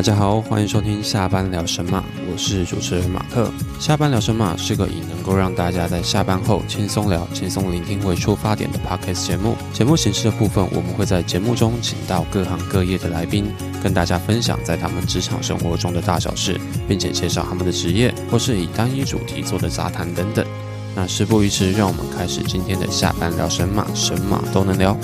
大家好，欢迎收听下班聊神马，我是主持人马克。下班聊神马是个以能够让大家在下班后轻松聊、轻松聆听为出发点的 podcast 节目。节目形式的部分，我们会在节目中请到各行各业的来宾，跟大家分享在他们职场生活中的大小事，并且介绍他们的职业，或是以单一主题做的杂谈等等。那事不宜迟，让我们开始今天的下班聊神马，神马都能聊。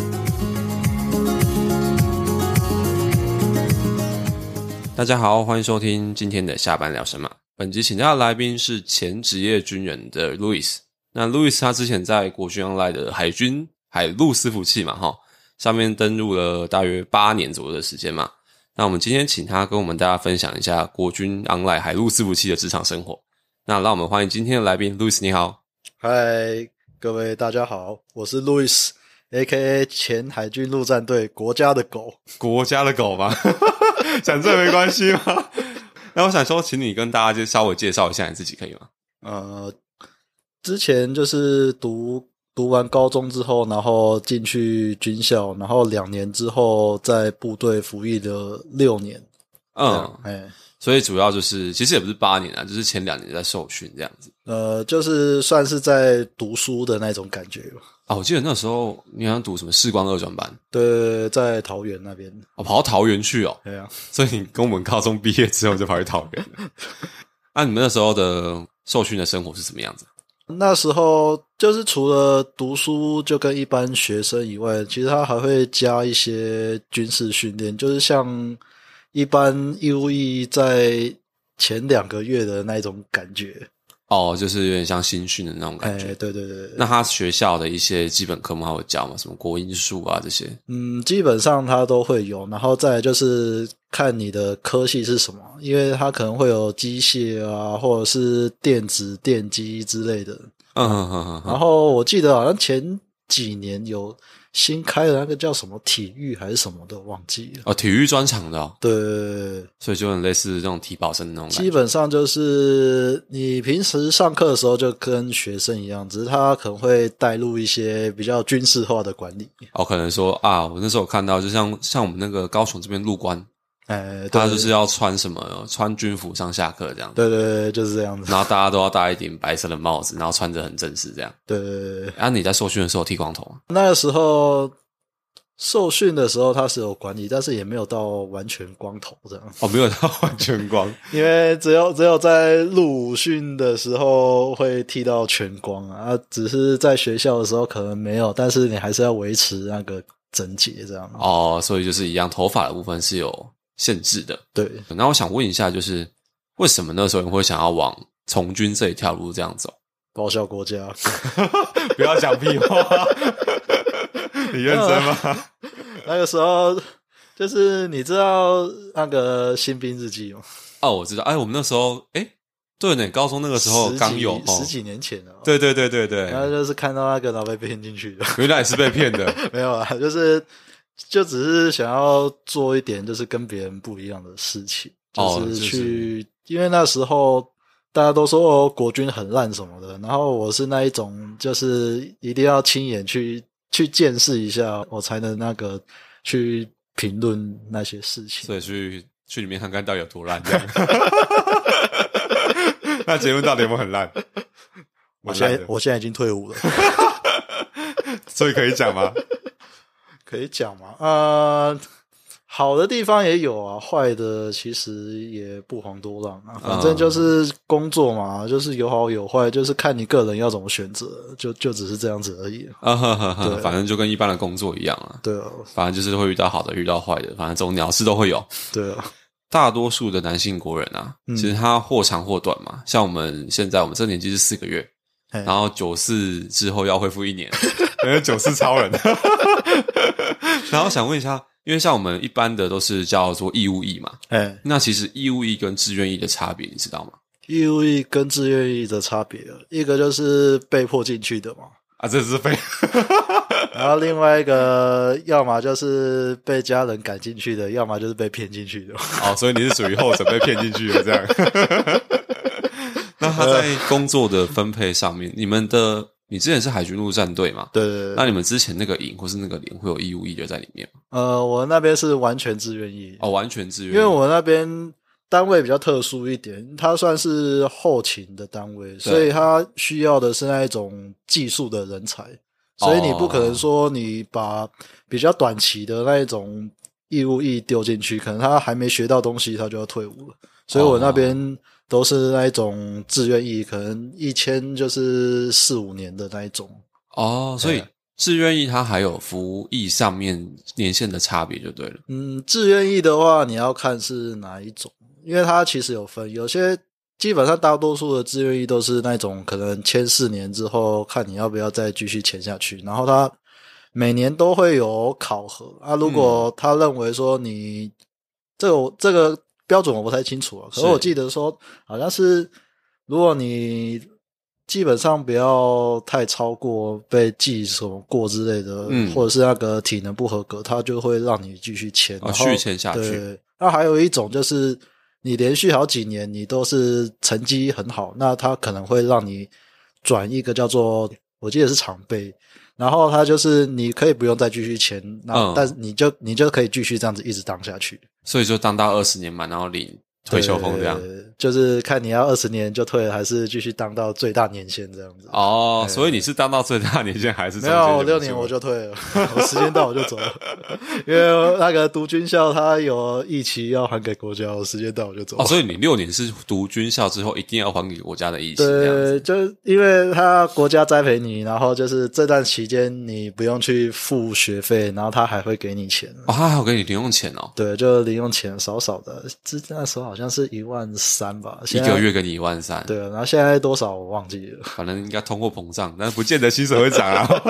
大家好，欢迎收听今天的下班聊什么。本集请到的来宾是前职业军人的 Louis。那 Louis 他之前在国军 online 的海军海陆伺服器嘛，哈，上面登录了大约八年左右的时间嘛。那我们今天请他跟我们大家分享一下国军 online 海陆伺服器的职场生活。那让我们欢迎今天的来宾 Louis，，你好。嗨，各位大家好，我是 Louis，A.K.A 前海军陆战队国家的狗，国家的狗吗？讲这没关系吗？那我想说，请你跟大家就稍微介绍一下你自己，可以吗？呃，之前就是读读完高中之后，然后进去军校，然后两年之后在部队服役了六年。嗯，哎，所以主要就是其实也不是八年啊，就是前两年在受训这样子。呃，就是算是在读书的那种感觉吧。啊，我记得那时候你好像读什么视光二专班，对，在桃园那边，我跑到桃园去哦。对啊，所以你跟我们高中毕业之后就跑去桃园。那你们那时候的受训的生活是什么样子？那时候就是除了读书就跟一般学生以外，其实他还会加一些军事训练，就是像一般义务役在前两个月的那种感觉。哦，就是有点像新训的那种感觉。对对对。那他学校的一些基本科目还有教吗？什么国音数啊这些？嗯，基本上他都会有。然后再就是看你的科系是什么，因为他可能会有机械啊，或者是电子、电机之类的。嗯嗯嗯嗯。然后我记得好像前几年有。新开的那个叫什么体育还是什么的，忘记了。哦，体育专场的。对，所以就很类似这种体保生那种。基本上就是你平时上课的时候就跟学生一样，只是他可能会带入一些比较军事化的管理。哦，可能说啊，我那时候看到，就像像我们那个高雄这边入关。哎，他就是要穿什么？穿军服上下课这样。对对对，就是这样子。然后大家都要戴一顶白色的帽子，然后穿着很正式这样。对对对。啊，你在受训的时候剃光头吗？那个时候受训的时候他是有管理，但是也没有到完全光头这样。哦，没有到完全光，因为只有只有在入伍训的时候会剃到全光啊，只是在学校的时候可能没有，但是你还是要维持那个整洁这样。哦，所以就是一样，头发的部分是有。限制的，对。那我想问一下，就是为什么那时候你会想要往从军这一条路这样走？报效国家，不要讲屁话。你认真吗？那个时候就是你知道那个新兵日记吗？哦，我知道。哎，我们那时候，哎，对呢，高中那个时候刚有十几年前了。对对对对对。然后就是看到那个，然后被骗进去的。原来是被骗的，没有啊，就是。就只是想要做一点，就是跟别人不一样的事情，就是去，因为那时候大家都说国军很烂什么的，然后我是那一种，就是一定要亲眼去去见识一下，我才能那个去评论那些事情。所以去去里面看看到底有多烂。那节目到底有没有很烂？我现在我现在已经退伍了，所以可以讲吗？可以讲嘛？呃，好的地方也有啊，坏的其实也不遑多让啊。反正就是工作嘛，就是有好有坏，就是看你个人要怎么选择，就就只是这样子而已啊。对，反正就跟一般的工作一样啊。对啊，反正就是会遇到好的，遇到坏的，反正这种鸟事都会有。对啊，大多数的男性国人啊，其实他或长或短嘛。像我们现在，我们这年纪是四个月，然后九四之后要恢复一年，因 为九四超人。然后想问一下，因为像我们一般的都是叫做义务役嘛，哎，那其实义务役跟志愿役的差别，你知道吗？义务役跟志愿役的差别，一个就是被迫进去的嘛，啊，这是被，然后另外一个，要么就是被家人赶进去的，要么就是被骗进去的。哦，所以你是属于后者，被骗进去的这样。那他在工作的分配上面，你们的你之前是海军陆战队嘛？对对对。那你们之前那个营或是那个连会有义务役的在里面吗？呃，我那边是完全自愿役。哦，完全自愿。因为我那边单位比较特殊一点，它算是后勤的单位，所以它需要的是那一种技术的人才。所以你不可能说你把比较短期的那一种义务役丢进去，可能他还没学到东西，他就要退伍了。所以我那边。都是那一种自愿役，可能一签就是四五年的那一种哦。所以自愿役它还有服役上面年限的差别就对了。嗯，自愿役的话，你要看是哪一种，因为它其实有分，有些基本上大多数的自愿役都是那种可能签四年之后，看你要不要再继续签下去，然后他每年都会有考核啊。如果他认为说你这个这个。标准我不太清楚啊，可是我记得说好像是，如果你基本上不要太超过被记什么过之类的，嗯，或者是那个体能不合格，他就会让你继续签，啊，续签下去。对，那还有一种就是你连续好几年你都是成绩很好，那他可能会让你转一个叫做我记得是常备，然后他就是你可以不用再继续签，那但是你就你就可以继续这样子一直当下去。所以说当到二十年满，然后领退休风这样，就是看你要二十年就退，还是继续当到最大年限这样子。哦，所以你是当到最大年限还是？没有，六年我就退了，我时间到我就走了。因为那个读军校，他有义期要还给国家，我时间到我就走。哦，所以你六年是读军校之后一定要还给国家的义期。对，就因为他国家栽培你，然后就是这段期间你不用去付学费，然后他还会给你钱。哦，他还有给你零用钱哦。对，就零用钱少少的，之那时候好像是一万三吧，一个月给你一万三。对啊，然后现在多少我忘记了，反正应该通货膨胀，但不见得薪水会涨啊。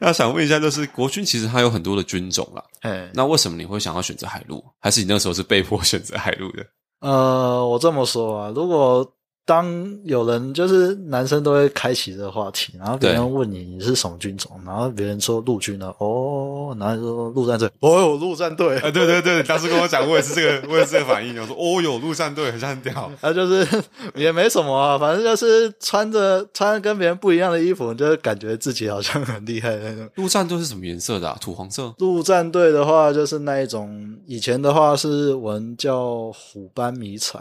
那想问一下，就是国军其实它有很多的军种啦，哎，那为什么你会想要选择海陆？还是你那时候是被迫选择海陆的？呃，我这么说啊，如果。当有人就是男生都会开启这个话题，然后别人问你你是什么军种，然后别人说陆军呢，哦，然后说陆战队，哦哟，陆战队，啊，对对对，当时跟我讲，我也是这个，我也是这个反应，我说，哦哟，陆战队，很像很屌，啊，就是也没什么啊，反正就是穿着穿跟别人不一样的衣服，就是感觉自己好像很厉害那种。陆战队是什么颜色的？土黄色。陆战队的话，就是那一种，以前的话是我们叫虎斑迷彩。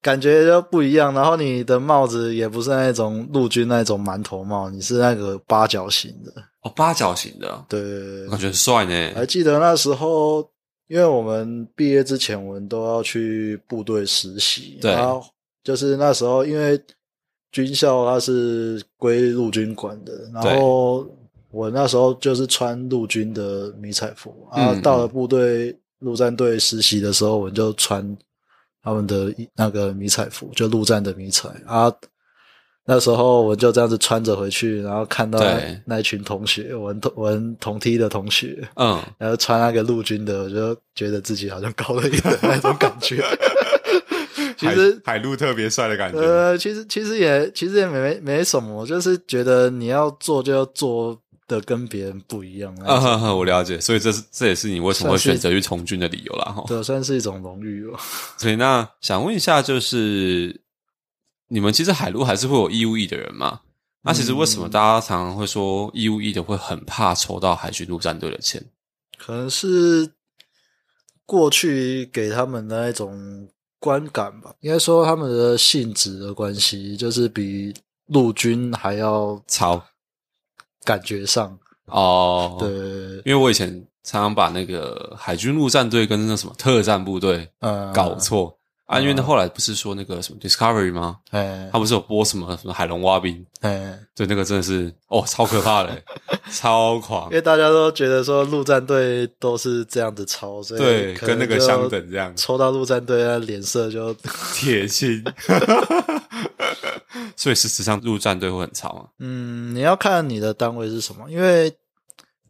感觉就不一样，然后你的帽子也不是那种陆军那种馒头帽，你是那个八角形的。哦，八角形的，对，感觉帅呢。还记得那时候，因为我们毕业之前，我们都要去部队实习，对，就是那时候，因为军校它是归陆军管的，然后我那时候就是穿陆军的迷彩服，然后到了部队陆战队实习的时候，我们就穿。他们的那个迷彩服，就陆战的迷彩啊。那时候我就这样子穿着回去，然后看到那一群同学，我们同我们同梯的同学，嗯，然后穿那个陆军的，我就觉得自己好像高了一等那种感觉。其实海陆特别帅的感觉。呃，其实其实也其实也没没什么，就是觉得你要做就要做。的跟别人不一样啊！我了解，所以这是这也是你为什么会选择去从军的理由啦。哈。对，算是一种荣誉哦。所以那想问一下，就是你们其实海陆还是会有义务役的人吗？那其实为什么大家常常会说义务役的会很怕抽到海军陆战队的钱？可能是过去给他们的那种观感吧，应该说他们的性质的关系，就是比陆军还要超。感觉上。哦，对，因为我以前常常把那个海军陆战队跟那什么特战部队搞错。啊，因为后来不是说那个什么 Discovery 吗？哎，他不是有播什么什么海龙蛙兵？哎，对，那个真的是哦，超可怕的，超狂。因为大家都觉得说陆战队都是这样子抽，所以对，跟那个相等这样，抽到陆战队，脸色就铁青。所以事实上，陆战队会很超啊。嗯，你要看你的单位是什么，因为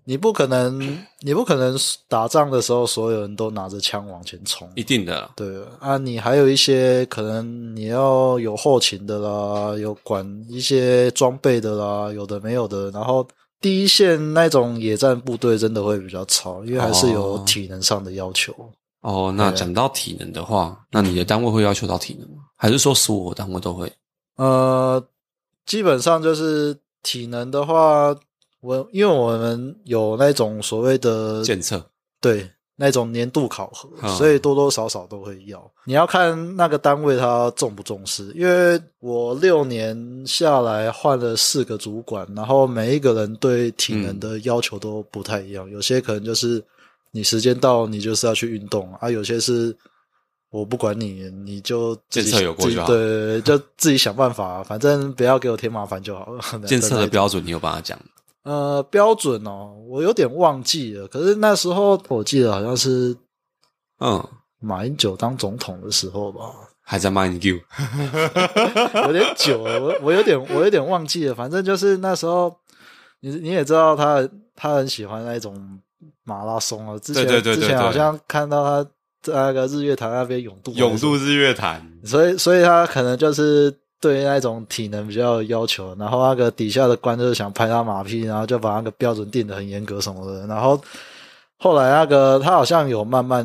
你不可能，你不可能打仗的时候所有人都拿着枪往前冲。一定的，对啊。你还有一些可能你要有后勤的啦，有管一些装备的啦，有的没有的。然后第一线那种野战部队真的会比较吵，因为还是有体能上的要求。哦，那讲到体能的话，那你的单位会要求到体能吗？还是说所有单位都会？呃，基本上就是体能的话，我因为我们有那种所谓的检测，对。那种年度考核，所以多多少少都会要。你要看那个单位他重不重视，因为我六年下来换了四个主管，然后每一个人对体能的要求都不太一样。有些可能就是你时间到，你就是要去运动啊；有些是我不管你，你就检测有过就好，对，就自己想办法，反正不要给我添麻烦就好了。检测的标准你有帮他讲？呃，标准哦，我有点忘记了。可是那时候我记得好像是，嗯，马英九当总统的时候吧，还在马英九，有点久了，我我有点我有点忘记了。反正就是那时候，你你也知道他他很喜欢那种马拉松啊。之前之前好像看到他在那个日月潭那边永渡永渡日月潭，所以所以他可能就是。对那种体能比较有要求，然后那个底下的官就是想拍他马屁，然后就把那个标准定的很严格什么的。然后后来那个他好像有慢慢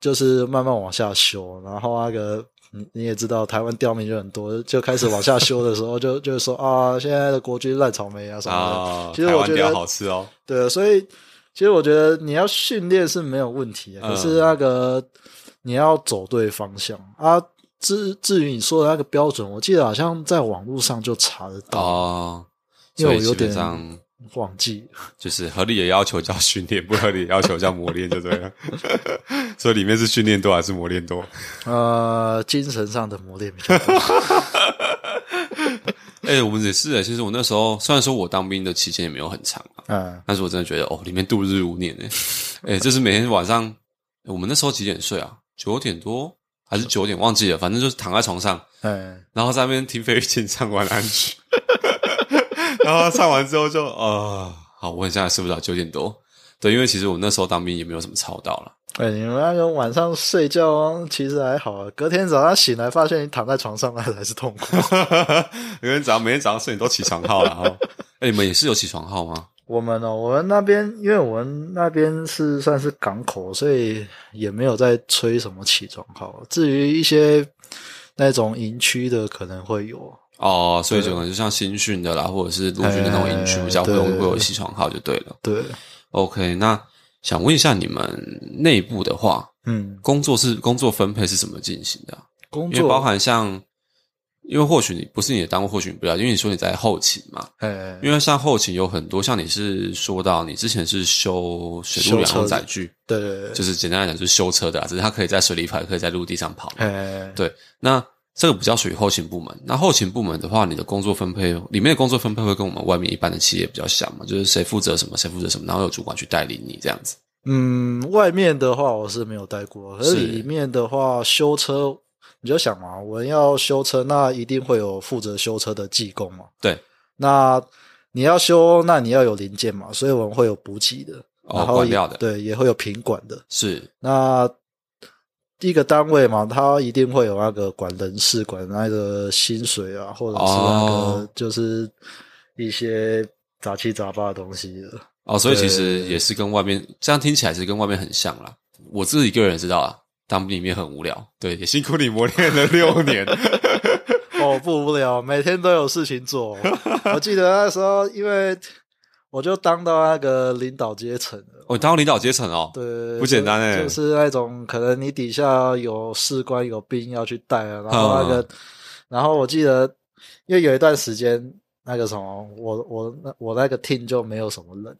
就是慢慢往下修，然后那个你 你也知道台湾刁民就很多，就开始往下修的时候，就就是说啊，现在的国军烂草莓啊什么的。其实我觉得好吃哦。对，所以其实我觉得你要训练是没有问题，可是那个你要走对方向啊。至至于你说的那个标准，我记得好像在网络上就查得到哦，因为我有点忘记，就是合理的要求叫训练，不合理的要求叫磨练，就对了。所以里面是训练多还是磨练多？呃，精神上的磨练比较多。哎，我们也是哎，其实我那时候虽然说我当兵的期间也没有很长啊，嗯，但是我真的觉得哦，里面度日如年哎，哎，就是每天晚上，我们那时候几点睡啊？九点多。还是九点忘记了，反正就是躺在床上，嗯，然后在那边听费玉清唱晚安曲，然后唱完之后就啊，好，我现在睡不着，九点多，对，因为其实我那时候当兵也没有什么操到了。哎，你们那个晚上睡觉其实还好，隔天早上醒来发现你躺在床上那 才是痛苦。因为早上每天早上睡你都起床号了哈，哎，你们也是有起床号吗？我们哦，我们那边，因为我们那边是算是港口，所以也没有在吹什么起床号。至于一些那种营区的，可能会有哦，所以就可能就像新训的啦，或者是陆军的那种营区，比较会有会有起床号就对了。对，OK，那想问一下你们内部的话，嗯，工作是工作分配是怎么进行的？工作包含像。因为或许你不是你的单位，或许你不要，因为你说你在后勤嘛。哎，因为像后勤有很多，像你是说到你之前是修水陆两用载具，对对对，就是简单来讲就是修车的，只是它可以在水里跑，可以在陆地上跑。哎，对，那这个比较属于后勤部门。那后勤部门的话，你的工作分配里面的工作分配会跟我们外面一般的企业比较像嘛？就是谁负责什么，谁负责什么，然后有主管去带领你这样子。嗯，外面的话我是没有带过，是里面的话修车。你就想嘛，我们要修车，那一定会有负责修车的技工嘛。对，那你要修，那你要有零件嘛，所以我们会有补给的，然后的，对，也会有品管的。是，那第一个单位嘛，他一定会有那个管人事、管那个薪水啊，或者是那个就是一些杂七杂八的东西的。哦，所以其实也是跟外面这样听起来是跟外面很像啦。我自己个人知道啊。当兵里面很无聊，对，也辛苦你磨练了六年。哦，不无聊，每天都有事情做。我记得那时候，因为我就当到那个领导阶层了。哦，当领导阶层哦，对，不简单哎，就是那种可能你底下有士官有兵要去带啊，然后那个，然后我记得，因为有一段时间那个什么，我我那我那个 team 就没有什么人。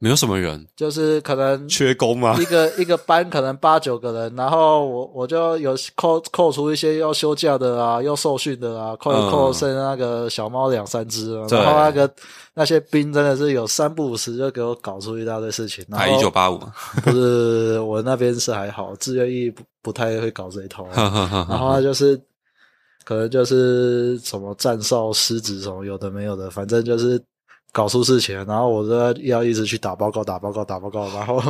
没有什么人，就是可能缺工嘛？一个 一个班可能八九个人，然后我我就有扣扣除一些要休假的啊，要受训的啊，扣扣剩那个小猫两三只，然后那个那些兵真的是有三不五时就给我搞出一大堆事情。还一九八五，不是我那边是还好，自愿役不不太会搞这一套。然后就是可能就是什么战哨失职什么有的没有的，反正就是。搞出事情，然后我都要一直去打报告、打报告、打报告，然后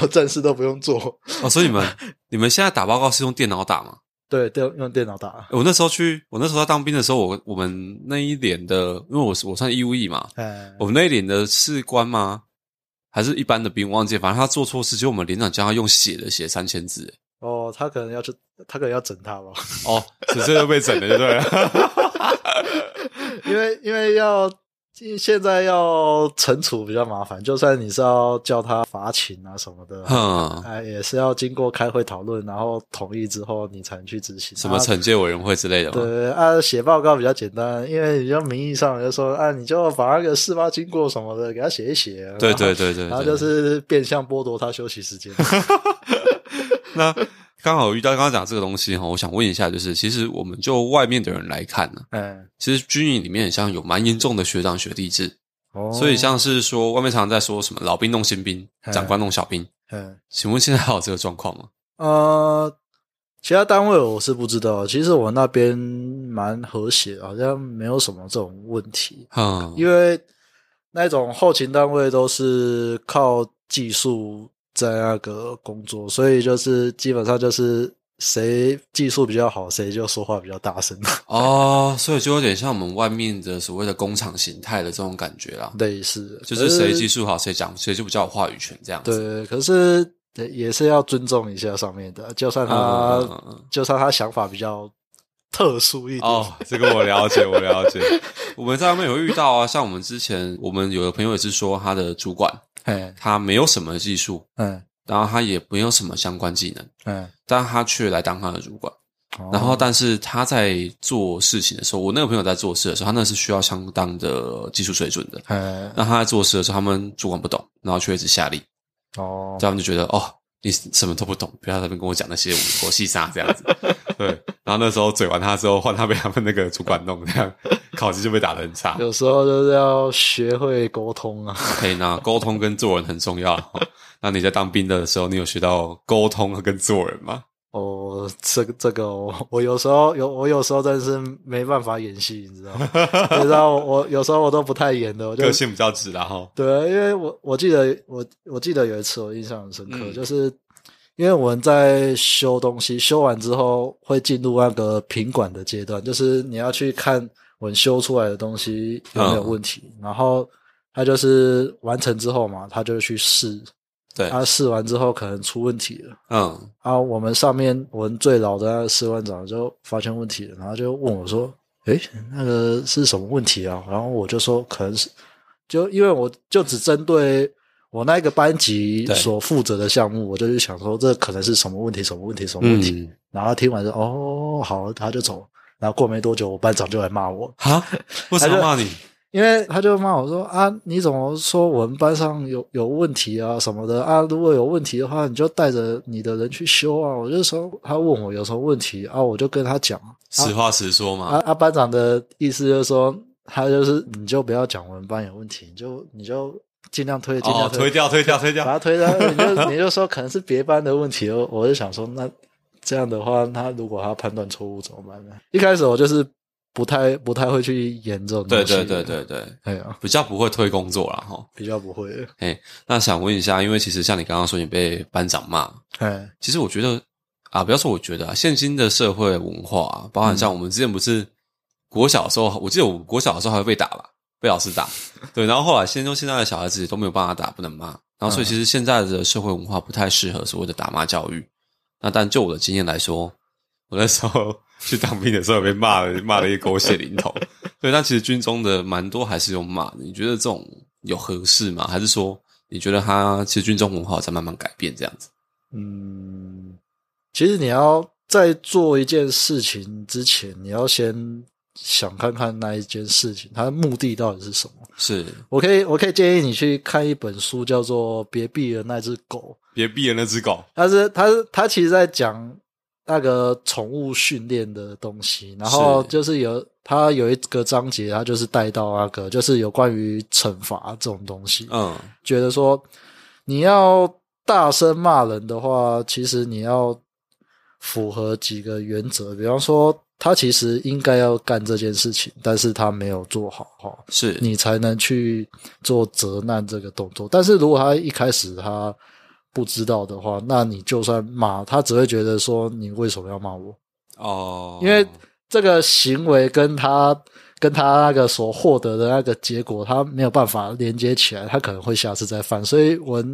我正事都不用做。哦，所以你们 你们现在打报告是用电脑打吗？对，用用电脑打。我那时候去，我那时候在当兵的时候，我我们那一年的，因为我是我算义务役嘛，我们那一年的士官吗？还是一般的兵？忘记，反正他做错事，就我们连长叫他用写的写三千字。哦，他可能要去，他可能要整他吧。哦，直接就被整了，对了。因为因为要。现在要惩处比较麻烦，就算你是要叫他罚勤啊什么的，哎，也是要经过开会讨论，然后同意之后你才能去执行。什么惩戒委员会之类的？对啊，写报告比较简单，因为你就名义上就说啊，你就把那个事发经过什么的给他写一写。对对对 对，然后就是变相剥夺他休息时间。那。刚好遇到刚刚讲这个东西哈，我想问一下，就是其实我们就外面的人来看呢，嗯，其实军营里面像有蛮严重的学长学弟制，哦，所以像是说外面常常在说什么老兵弄新兵，长官弄小兵，嗯，请问现在还有这个状况吗？呃，其他单位我是不知道，其实我那边蛮和谐，好像没有什么这种问题，嗯，因为那种后勤单位都是靠技术。在那个工作，所以就是基本上就是谁技术比较好，谁就说话比较大声 哦，所以就有点像我们外面的所谓的工厂形态的这种感觉啦。类似，就是谁技术好，谁讲谁就比较有话语权这样子。对，可是也是要尊重一下上面的，就算他就算他想法比较特殊一点。哦，这个我了解，我了解。我们在外面有遇到啊，像我们之前，我们有的朋友也是说他的主管。哎，他没有什么技术，嗯，然后他也没有什么相关技能，嗯，但他却来当他的主管，然后但是他在做事情的时候，我那个朋友在做事的时候，他那是需要相当的技术水准的，嗯，那他在做事的时候，他们主管不懂，然后却一直下令，哦，这样就觉得哦，你什么都不懂，不要在那边跟我讲那些国细沙这样子，对，然后那时候嘴完他之后，换他被他们那个主管弄，这样。考级就被打得很差，有时候就是要学会沟通啊。可以那沟通跟做人很重要。那你在当兵的时候，你有学到沟通跟做人吗？哦，这个这个，我有时候有，我有时候真的是没办法演戏，你知道吗？你知道我有时候我都不太演的，我个性比较直然哈。对，因为我我记得我我记得有一次我印象很深刻，就是因为我们在修东西，修完之后会进入那个品管的阶段，就是你要去看。我们修出来的东西有没有问题？然后他就是完成之后嘛，他就去试。对，他试完之后可能出问题了。嗯，啊我们上面我们最老的那个士官长就发现问题了，然后就问我说：“诶，那个是什么问题啊？”然后我就说：“可能是就因为我就只针对我那个班级所负责的项目，我就去想说这可能是什么问题？什么问题？什么问题？”然后听完说：“哦，好。”他就走。然后过没多久，我班长就来骂我啊！为什么骂你？因为他就骂我说啊，你怎么说我们班上有有问题啊什么的啊？如果有问题的话，你就带着你的人去修啊！我就说他问我有什么问题啊，我就跟他讲，实话实说嘛。啊啊！班长的意思就是说，他就是你就不要讲我们班有问题，你就你就尽量推，尽量推掉，推掉，推掉，把他推掉。你就 你就说可能是别班的问题哦。我就想说那。这样的话，他如果他判断错误怎么办呢？一开始我就是不太不太会去演这种东西，对对对对对，哎呀，比较不会推工作了哈，比较不会。哎，那想问一下，因为其实像你刚刚说你被班长骂，哎，其实我觉得啊，不要说我觉得啊，现今的社会文化，包含像我们之前不是国小的时候，我记得我国小的时候还会被打吧，被老师打，对，然后后来现在现在的小孩子都没有办法打，不能骂，然后所以其实现在的社会文化不太适合所谓的打骂教育。那但就我的经验来说，我那时候去当兵的时候被骂了，骂了一狗血淋头。对，但其实军中的蛮多还是用骂的。你觉得这种有合适吗？还是说你觉得他其实军中文化在慢慢改变这样子？嗯，其实你要在做一件事情之前，你要先想看看那一件事情它的目的到底是什么。是我可以，我可以建议你去看一本书，叫做《别毙了那只狗》。别毙了那只狗。他是，他是，他其实在讲那个宠物训练的东西。然后就是有他有一个章节，他就是带到那个，就是有关于惩罚这种东西。嗯，觉得说你要大声骂人的话，其实你要符合几个原则，比方说。他其实应该要干这件事情，但是他没有做好，哈，是你才能去做责难这个动作。但是如果他一开始他不知道的话，那你就算骂他，只会觉得说你为什么要骂我？哦，因为这个行为跟他跟他那个所获得的那个结果，他没有办法连接起来，他可能会下次再犯。所以我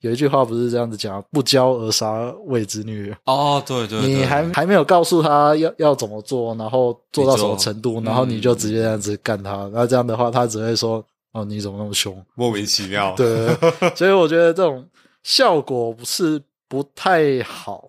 有一句话不是这样子讲：“不教而杀谓之虐。”哦，对对，你还还没有告诉他要要怎么做，然后做到什么程度，然后你就直接这样子干他，那这样的话，他只会说：“哦，你怎么那么凶？”莫名其妙。对，所以我觉得这种效果不是不太好。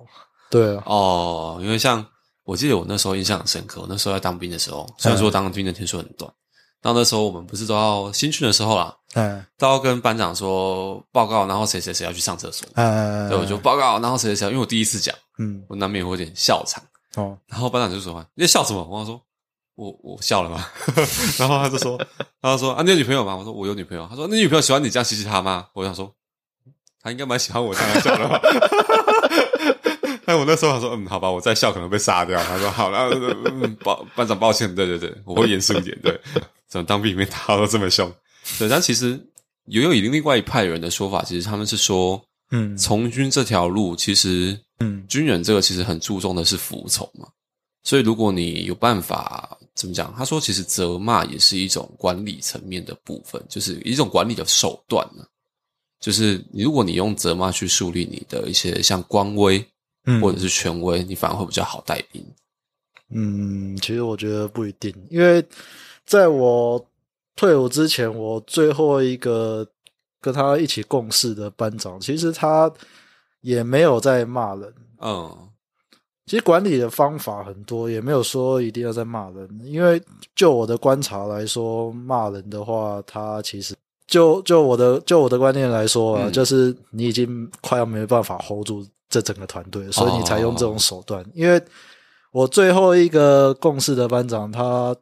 对哦，因为像。我记得我那时候印象很深刻，我那时候在当兵的时候，虽然说当兵的天数很短，到那时候我们不是都要新训的时候啦，嗯，都要跟班长说报告，然后谁谁谁要去上厕所，嗯，对，我就报告，然后谁谁谁，因为我第一次讲，嗯，我难免会有点笑场，哦，然后班长就说：“你在笑什么？”我说：“我我笑了吗？” 然后他就说：“他就说啊，你有女朋友吗？”我说：“我有女朋友。”他说：“你女朋友喜欢你这样嘻嘻哈吗？”我想说，他应该蛮喜欢我这样笑的吧。但 我那时候他说嗯好吧，我再笑可能被杀掉。他说好了，班班长抱歉，对对对，我会严肃一点。对，怎么当兵里面打都这么凶？对，但其实也有以另外一派人的说法，其实他们是说，嗯，从军这条路其实，嗯，军人这个其实很注重的是服从嘛。所以如果你有办法怎么讲？他说其实责骂也是一种管理层面的部分，就是一种管理的手段呢。就是如果你用责骂去树立你的一些像官威。或者是权威，你反而会比较好带兵。嗯，其实我觉得不一定，因为在我退伍之前，我最后一个跟他一起共事的班长，其实他也没有在骂人。嗯，其实管理的方法很多，也没有说一定要在骂人。因为就我的观察来说，骂人的话，他其实就就我的就我的观念来说啊，就是你已经快要没办法 hold 住。这整个团队，所以你才用这种手段。因为我最后一个共事的班长，他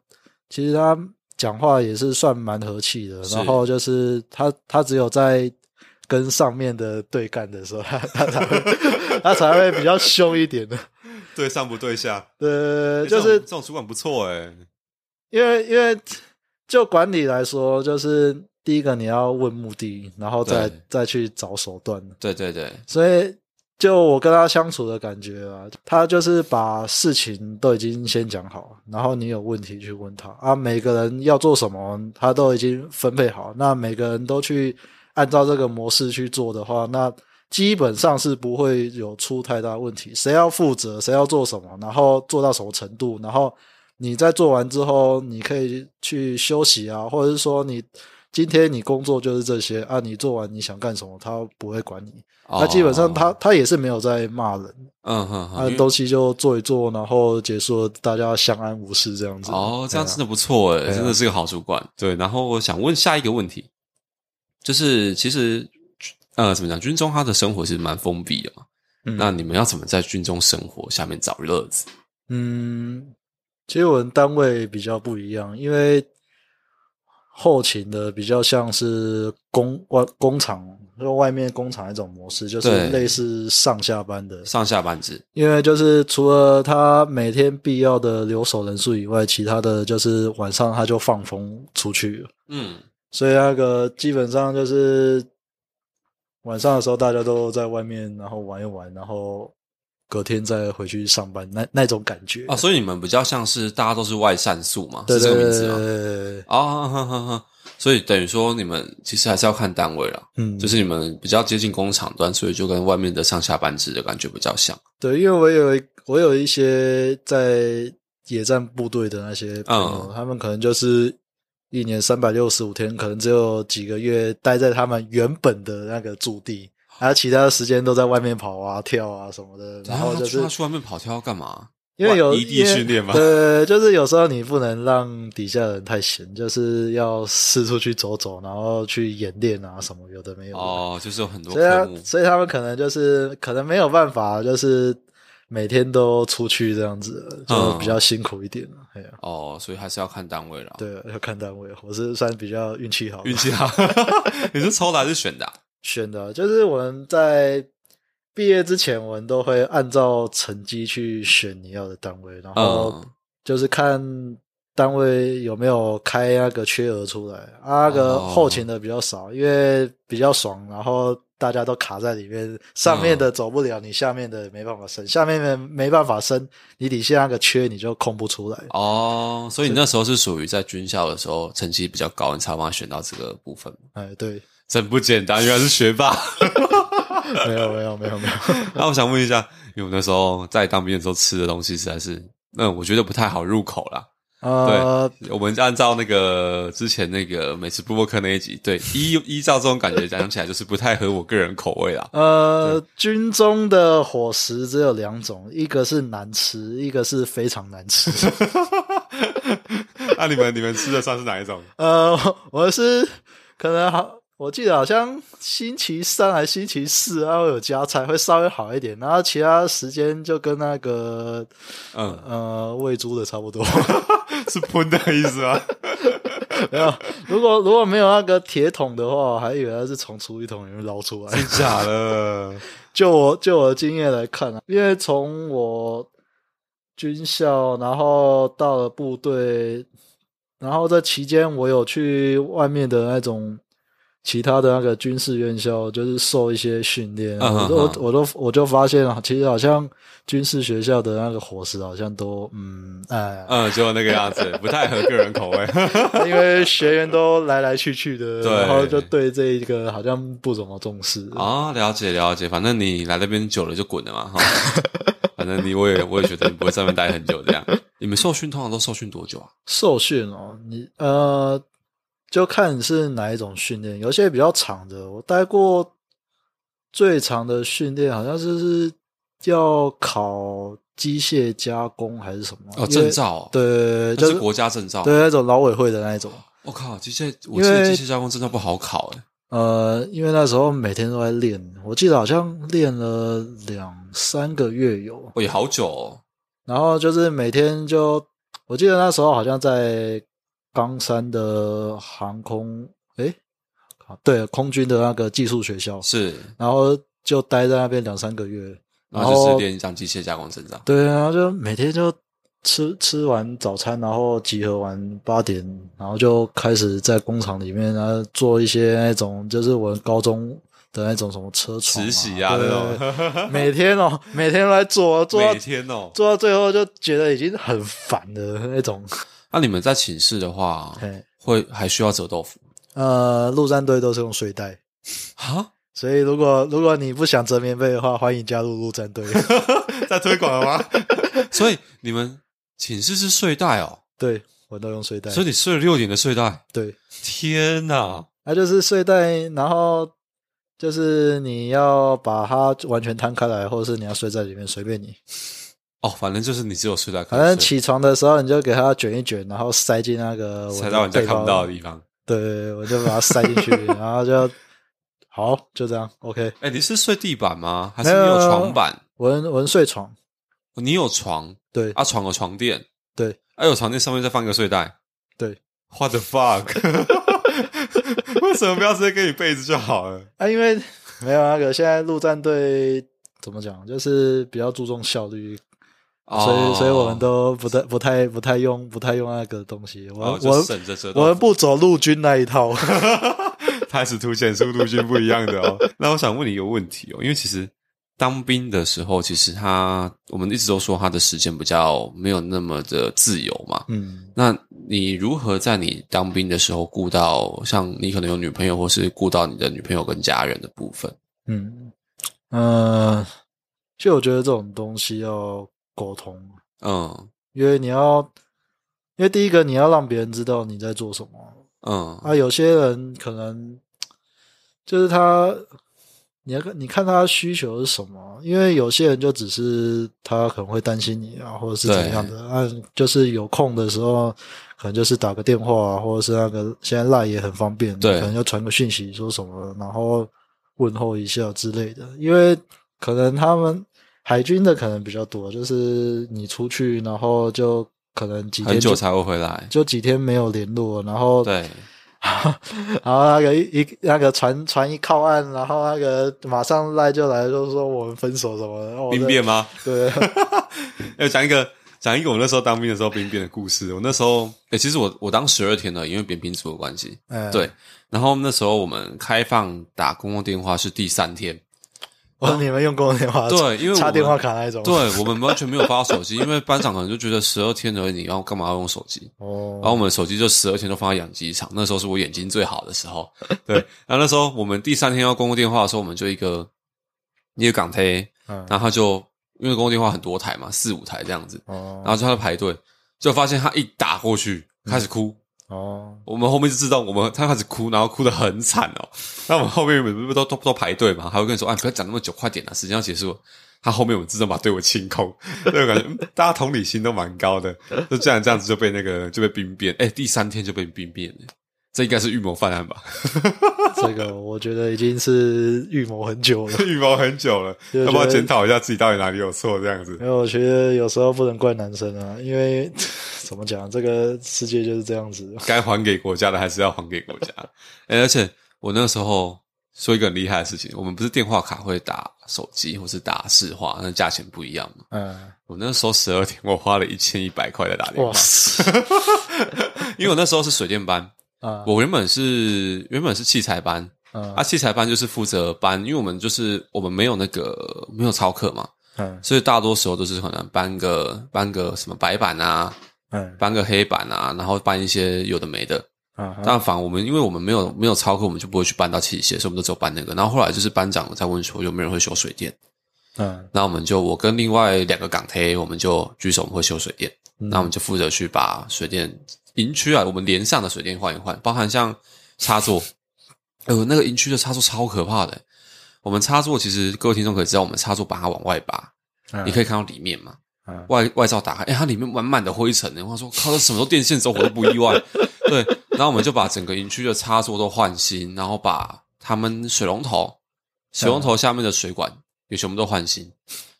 其实他讲话也是算蛮和气的。然后就是他，他只有在跟上面的对干的时候，他 他才会他才会比较凶一点的。对上不对下，对，就是这种主管不错哎。因为因为就管理来说，就是第一个你要问目的，然后再再去找手段。对对对，所以。就我跟他相处的感觉啊，他就是把事情都已经先讲好，然后你有问题去问他啊。每个人要做什么，他都已经分配好。那每个人都去按照这个模式去做的话，那基本上是不会有出太大问题。谁要负责，谁要做什么，然后做到什么程度，然后你在做完之后，你可以去休息啊，或者是说你。今天你工作就是这些啊，你做完你想干什么，他不会管你。他基本上他他也是没有在骂人，嗯哼，他东西就做一做，然后结束，大家相安无事这样子。哦，这样真的不错诶，真的是个好主管。对，然后我想问下一个问题，就是其实呃，怎么讲，军中他的生活其实蛮封闭的嘛。那你们要怎么在军中生活下面找乐子？嗯，其实我们单位比较不一样，因为。后勤的比较像是工外工厂，就外面工厂一种模式，就是类似上下班的上下班制。因为就是除了他每天必要的留守人数以外，其他的就是晚上他就放风出去了。嗯，所以那个基本上就是晚上的时候大家都在外面，然后玩一玩，然后。隔天再回去上班，那那种感觉啊，所以你们比较像是大家都是外散素嘛，是这个名字吗？啊，所以等于说你们其实还是要看单位了，嗯，就是你们比较接近工厂端，所以就跟外面的上下班制的感觉比较像。对，因为我有我有一些在野战部队的那些朋友，他们可能就是一年三百六十五天，可能只有几个月待在他们原本的那个驻地。还有其他的时间都在外面跑啊、跳啊什么的，然后就是他去外面跑跳干嘛？因为有异地训练嘛。对，就是有时候你不能让底下人太闲，就是要四处去走走，然后去演练啊什么，有的没有。哦，就是有很多科目，所以他们可能就是可能没有办法，就是每天都出去这样子，就比较辛苦一点了。哦，所以还是要看单位了。对，要看单位。我是算比较运气好，运气好。你是抽的还是选的？选的，就是我们在毕业之前，我们都会按照成绩去选你要的单位，然后就是看单位有没有开那个缺额出来，啊，那个后勤的比较少，因为比较爽，然后。大家都卡在里面，上面的走不了，你下面的没办法升，下面的没办法升，你底下那个缺你就空不出来。哦，所以你那时候是属于在军校的时候成绩比较高，你才帮他选到这个部分。哎，对，真不简单，原来是学霸。没有，没有，没有，没有。那我想问一下，因为那时候在当兵的时候吃的东西实在是，那，我觉得不太好入口啦。呃，对，我们按照那个之前那个美食布洛克那一集，对依依照这种感觉讲起来，就是不太合我个人口味啦。呃，军中的伙食只有两种，一个是难吃，一个是非常难吃。那你们你们吃的算是哪一种？呃，我是可能好。我记得好像星期三还星期四，啊会有加菜，会稍微好一点。然后其他时间就跟那个，嗯呃，喂猪的差不多，是喷的意思啊？没有。如果如果没有那个铁桶的话，我还以为它是从厨余桶里面捞出来。真假的？就我就我的经验来看啊，因为从我军校，然后到了部队，然后这期间我有去外面的那种。其他的那个军事院校就是受一些训练，我都我都我就发现了，其实好像军事学校的那个伙食好像都嗯哎嗯就那个样子，不太合个人口味，因为学员都来来去去的，然后就对这一个好像不怎么重视啊。了解了解，反正你来那边久了就滚了嘛哈。反正你我也我也觉得你不会在那边待很久这样。你们受训通常都受训多久啊？受训哦，你呃。就看你是哪一种训练，有些比较长的，我待过最长的训练好像是是要考机械加工还是什么哦，证照，对，就是国家证照，对那种劳委会的那一种。我靠，机械，我记得机械加工证照不好考哎。呃，因为那时候每天都在练，我记得好像练了两三个月有，也好久。哦。然后就是每天就，我记得那时候好像在。冈山的航空，诶，对，空军的那个技术学校。是，然后就待在那边两三个月，然后就是练一张机械加工成长。对啊，就每天就吃吃完早餐，然后集合完八点，然后就开始在工厂里面然后做一些那种，就是我高中的那种什么车床实习啊那种，每天哦，每天来做，做每天哦，做到最后就觉得已经很烦的那种。那你们在寝室的话，会还需要折豆腐？呃，陆战队都是用睡袋啊，所以如果如果你不想折棉被的话，欢迎加入陆战队。在推广了吗？所以你们寝室是睡袋哦？对，我都用睡袋。所以你睡了六点的睡袋？对，天哪！那就是睡袋，然后就是你要把它完全摊开来，或者是你要睡在里面，随便你。哦，反正就是你只有睡在，反正起床的时候你就给它卷一卷，然后塞进那个塞到人家看不到的地方。对，我就把它塞进去，然后 就好，就这样。OK。哎，你是睡地板吗？还是你有床板？我我睡床。你有床？对。啊，床有床垫。对。啊，有床垫上面再放一个睡袋。对。What the fuck？为什么不要直接给你被子就好了？啊，因为没有那个现在陆战队怎么讲，就是比较注重效率。所以，所以我们都不太、不太、不太用、不太用那个东西。我我我们不走陆军那一套，开始凸显出陆军不一样的哦。那我想问你一个问题哦，因为其实当兵的时候，其实他我们一直都说他的时间比较没有那么的自由嘛。嗯，那你如何在你当兵的时候顾到像你可能有女朋友，或是顾到你的女朋友跟家人的部分？嗯嗯，其实我觉得这种东西要。沟通，嗯，因为你要，因为第一个你要让别人知道你在做什么，嗯，啊，有些人可能就是他，你要看你看他需求是什么，因为有些人就只是他可能会担心你啊，或者是怎样的，啊，就是有空的时候可能就是打个电话，或者是那个现在赖也很方便，对，可能要传个讯息说什么，然后问候一下之类的，因为可能他们。海军的可能比较多，就是你出去，然后就可能几天很久才会回来，就几天没有联络，然后对，然后那个一那个船船一靠岸，然后那个马上赖就来，就说我们分手什么的，兵变吗？对，要 讲一个讲一个我那时候当兵的时候兵变的故事。我那时候，哎，其实我我当十二天了，因为扁平足的关系。对。然后那时候我们开放打公共电话是第三天。哦，你们用公用电话？对，因为插电话卡那种。对，我们完全没有发手机，因为班长可能就觉得十二天而已，你要干嘛要用手机？哦。然后我们手机就十二天都放在养鸡场。那时候是我眼睛最好的时候。对。然后那时候我们第三天要公共电话的时候，我们就一个一个港台，然后他就因为公共电话很多台嘛，四五台这样子。哦。然后就他排队，就发现他一打过去开始哭。哦，我们后面就知道，我们他开始哭，然后哭得很惨哦。那我们后面不是都都都排队嘛？还会跟你说，哎，不要讲那么久，快点啊，时间要结束。他后面我们自动把队伍清空，那感觉大家同理心都蛮高的。就这样这样子就被那个就被兵变，哎，第三天就被兵变了。这应该是预谋犯案吧？这个我觉得已经是预谋很久了，预谋很久了。要不要检讨一下自己到底哪里有错？这样子，因为我觉得有时候不能怪男生啊，因为 怎么讲，这个世界就是这样子，该还给国家的还是要还给国家。哎，而且我那个时候说一个很厉害的事情，我们不是电话卡会打手机或是打市话，那价钱不一样嘛。嗯，我那时候十二天，我花了一千一百块在打电话，因为我那时候是水电班。我原本是原本是器材班，啊，器材班就是负责搬，因为我们就是我们没有那个没有操课嘛，嗯，所以大多时候都是可能搬个搬个什么白板啊，嗯，搬个黑板啊，然后搬一些有的没的，啊，但反我们因为我们没有没有操课，我们就不会去搬到器械，所以我们都只有搬那个。然后后来就是班长在问说有没有人会修水电，嗯，那我们就我跟另外两个港推，我们就举手我们会修水电，那我们就负责去把水电。营区啊，我们连上的水电换一换，包含像插座，呃，那个营区的插座超可怕的。我们插座其实各位听众可以知道，我们插座把它往外拔，你可以看到里面嘛，外外罩打开，哎，它里面满满的灰尘。然后说靠，这什么时候电线走火都不意外。对，然后我们就把整个营区的插座都换新，然后把他们水龙头、水龙头下面的水管也全部都换新。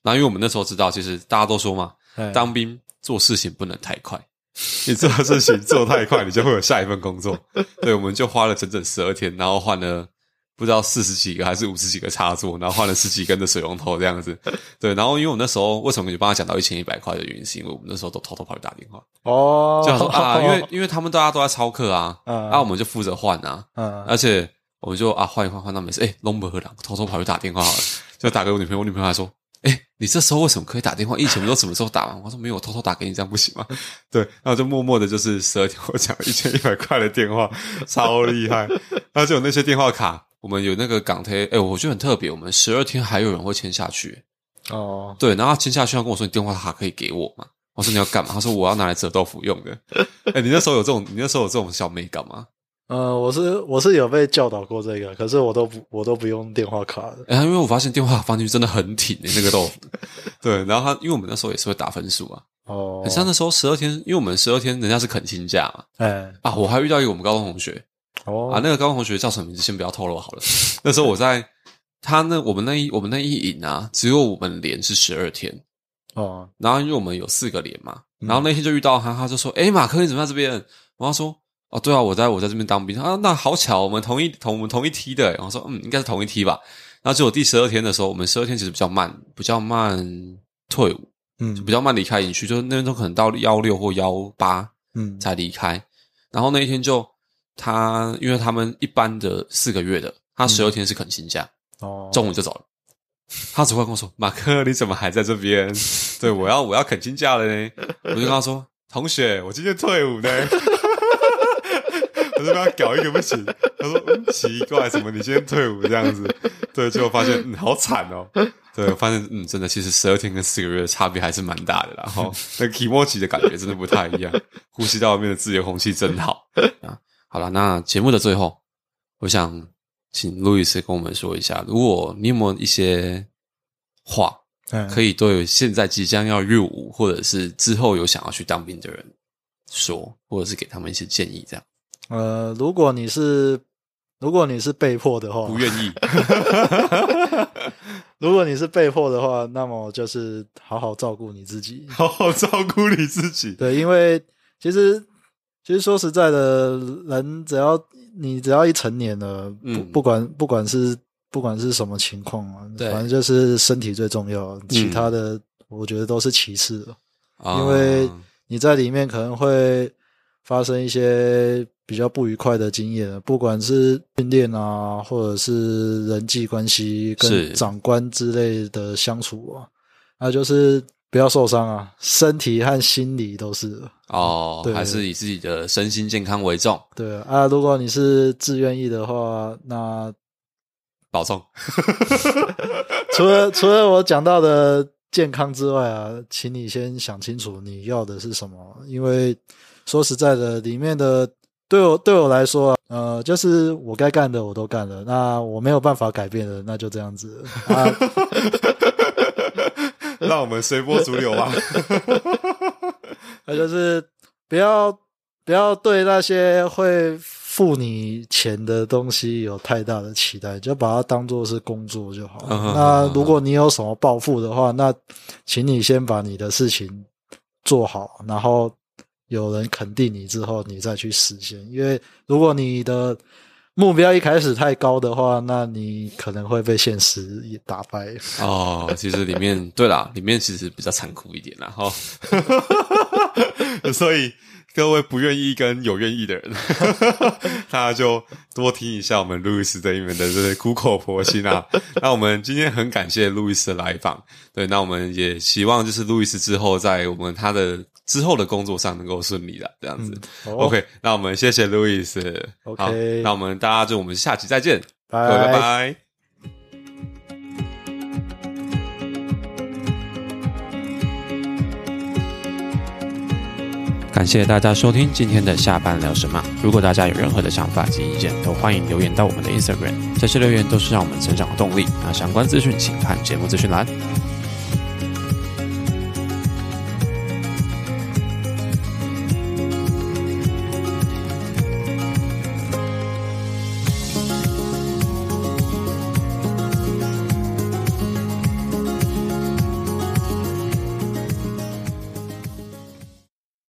然后因为我们那时候知道，其实大家都说嘛，当兵做事情不能太快。你做事情做太快，你就会有下一份工作。对，我们就花了整整十二天，然后换了不知道四十几个还是五十几个插座，然后换了十几根的水龙头这样子。对，然后因为我那时候为什么就帮他讲到一千一百块的原因，是因为我们那时候都偷偷跑去打电话哦，就说啊，因为因为他们大家都在操课啊，啊，我们就负责换啊，嗯，而且我们就啊换一换换到没事，哎，龙伯和狼偷偷跑去打电话好了，就打给我女朋友，我女朋友还说。哎，你这时候为什么可以打电话？以前都什么时候打完？我说没有，偷偷打给你，这样不行吗？对，然后就默默的，就是十二天，我讲了一千一百块的电话，超厉害。而且有那些电话卡，我们有那个港台，哎，我觉得很特别。我们十二天还有人会签下去哦。对，然后签下去，他跟我说：“你电话卡可以给我吗？”我说：“你要干嘛？”他说：“我要拿来折豆腐用的。”哎，你那时候有这种，你那时候有这种小美感吗？呃，我是我是有被教导过这个，可是我都不我都不用电话卡的。哎，因为我发现电话放进去真的很挺的那个豆腐。对，然后他因为我们那时候也是会打分数嘛。哦。很像那时候十二天，因为我们十二天人家是肯亲假嘛。哎。啊，我还遇到一个我们高中同学。哦。啊，那个高中同学叫什么名字？先不要透露好了。那时候我在他那我们那一我们那一营啊，只有我们连是十二天。哦。然后因为我们有四个连嘛，然后那天就遇到他，他就说：“哎，马克你怎么在这边？”我说。哦，对啊，我在我在这边当兵啊，那好巧，我们同一同我们同一梯的，然后说嗯，应该是同一梯吧。然后就我第十二天的时候，我们十二天其实比较慢，比较慢退伍，嗯，比较慢离开营区，就是那边都可能到幺六或幺八，嗯，才离开。然后那一天就他，因为他们一般的四个月的，他十二天是肯亲假，哦，中午就走了。他只会跟我说：“马克，你怎么还在这边？”对我要我要肯亲假了呢。我就跟他说：“同学，我今天退伍呢。”我就跟他搞一个不行，他说奇怪，什么你今天退伍这样子？对，结果发现嗯，好惨哦。对，发现嗯，真的，其实十二天跟四个月的差别还是蛮大的。然后 那 m o j i 的感觉真的不太一样，呼吸到外面的自由空气真好啊。好了，那节目的最后，我想请路易斯跟我们说一下，如果你有没有一些话，可以对现在即将要入伍或者是之后有想要去当兵的人说，或者是给他们一些建议，这样。呃，如果你是如果你是被迫的话，不愿意。如果你是被迫的话，那么就是好好照顾你自己，好好照顾你自己。对，因为其实其实说实在的，人只要你只要一成年了，不不管不管是不管是什么情况啊，反正就是身体最重要，其他的我觉得都是其次。因为你在里面可能会发生一些比较不愉快的经验，不管是训练啊，或者是人际关系跟长官之类的相处啊，那就是不要受伤啊，身体和心理都是哦，还是以自己的身心健康为重。对啊，如果你是自愿意的话，那保重。除了除了我讲到的。健康之外啊，请你先想清楚你要的是什么。因为说实在的，里面的对我对我来说，呃，就是我该干的我都干了，那我没有办法改变的，那就这样子。啊 让我们随波逐流吧。那就是不要不要对那些会。付你钱的东西有太大的期待，就把它当做是工作就好。那如果你有什么抱负的话，那请你先把你的事情做好，然后有人肯定你之后，你再去实现。因为如果你的目标一开始太高的话，那你可能会被现实打败。哦，其实里面对啦，里面其实比较残酷一点啦，哈。所以。各位不愿意跟有愿意的人，大家就多听一下我们路易斯这一面的这些苦口婆心啊。那我们今天很感谢路易斯的来访，对，那我们也希望就是路易斯之后在我们他的之后的工作上能够顺利的这样子。OK，那我们谢谢路易斯。OK，那我们大家就我们下期再见，拜拜。感谢大家收听今天的下班聊什么。如果大家有任何的想法及意见，都欢迎留言到我们的 Instagram，这些留言都是让我们成长的动力。那相关资讯请看节目资讯栏。